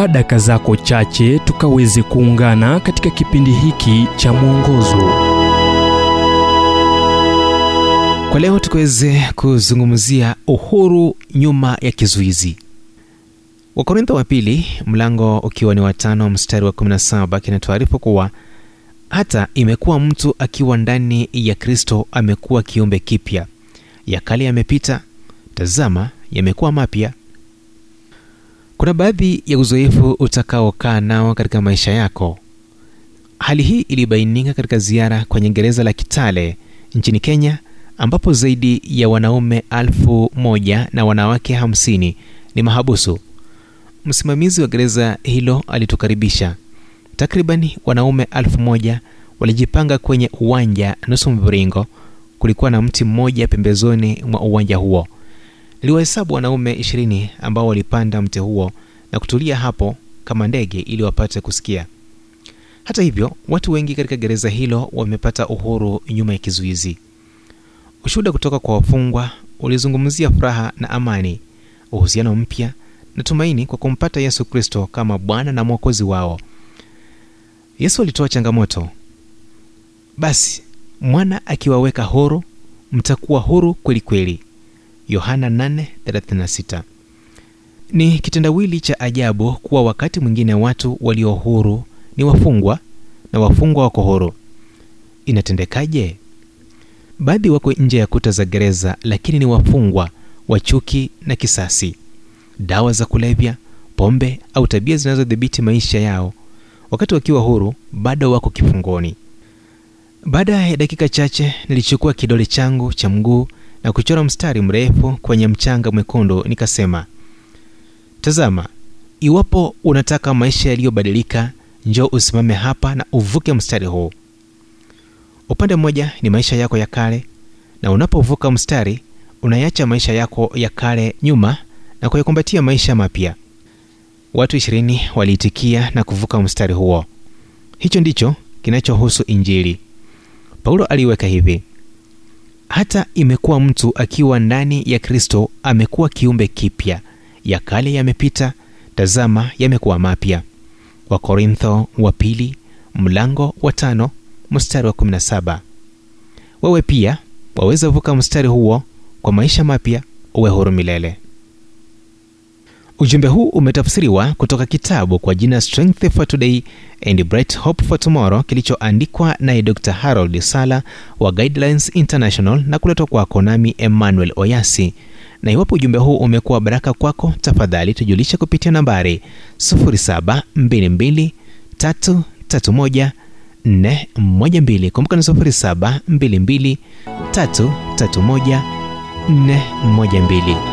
chukua daka zako chache tukaweze kuungana katika kipindi hiki cha mwongozo. Kwa leo tukaweze kuzungumzia uhuru nyuma ya kizuizi. Wakorintho wa pili mlango ukiwa ni watano mstari wa 17 kinatuarifu kuwa hata imekuwa mtu akiwa ndani ya kristo amekuwa kiumbe kipya. Ya kale yamepita tazama yamekuwa mapya kuna baadhi ya uzoefu utakaokaa nao katika maisha yako. Hali hii ilibainika katika ziara kwenye gereza la kitale nchini kenya ambapo zaidi ya wanaume alfu moja na wanawake hamsini ni mahabusu. Msimamizi wa gereza hilo alitukaribisha. Takribani wanaume alfu moja walijipanga kwenye uwanja nusu mviringo. Kulikuwa na mti mmoja pembezoni mwa uwanja huo niliwahesabu wanaume ishirini ambao walipanda mti huo na kutulia hapo kama ndege ili wapate kusikia. Hata hivyo watu wengi katika gereza hilo wamepata uhuru nyuma ya kizuizi. Ushuhuda kutoka kwa wafungwa ulizungumzia furaha na amani uhusiano mpya na tumaini kwa kumpata yesu kristo kama bwana na mwokozi wao. Yesu alitoa changamoto. Basi mwana akiwaweka huru mtakuwa huru kweli kweli yohana 8:36 ni kitendawili cha ajabu kuwa wakati mwingine watu walio huru ni wafungwa na wafungwa wako huru. Inatendekaje? Baadhi wako nje ya kuta za gereza lakini ni wafungwa wa chuki na kisasi. Dawa za kulevya pombe au tabia zinazodhibiti maisha yao. Wakati wakiwa huru bado wako kifungoni. Baada ya dakika chache nilichukua kidole changu cha mguu na kuchora mstari mrefu kwenye mchanga mwekundu nikasema tazama iwapo unataka maisha yaliyobadilika njoo usimame hapa na uvuke mstari huu. Upande mmoja ni maisha yako ya kale na unapovuka mstari unayacha maisha yako ya kale nyuma na kuyakumbatia maisha mapya. Watu ishirini waliitikia na kuvuka mstari huo. Hicho ndicho kinachohusu injili. Paulo aliweka hivi hata imekuwa mtu akiwa ndani ya kristo amekuwa kiumbe kipya. Ya kale yamepita tazama yamekuwa mapya. Wakorintho wa pili mlango wa tano mstari wa 17 wewe pia waweza vuka mstari huo kwa maisha mapya uwe huru milele ujumbe huu umetafsiriwa kutoka kitabu kwa jina strength for today and bright hope for tomorrow kilichoandikwa naye dr harold sala wa guidelines international na kuletwa kwako nami emmanuel oyasi. Na iwapo ujumbe huu umekuwa baraka kwako tafadhali tujulishe kupitia nambari 722 412 kumbuka ni 722 331 412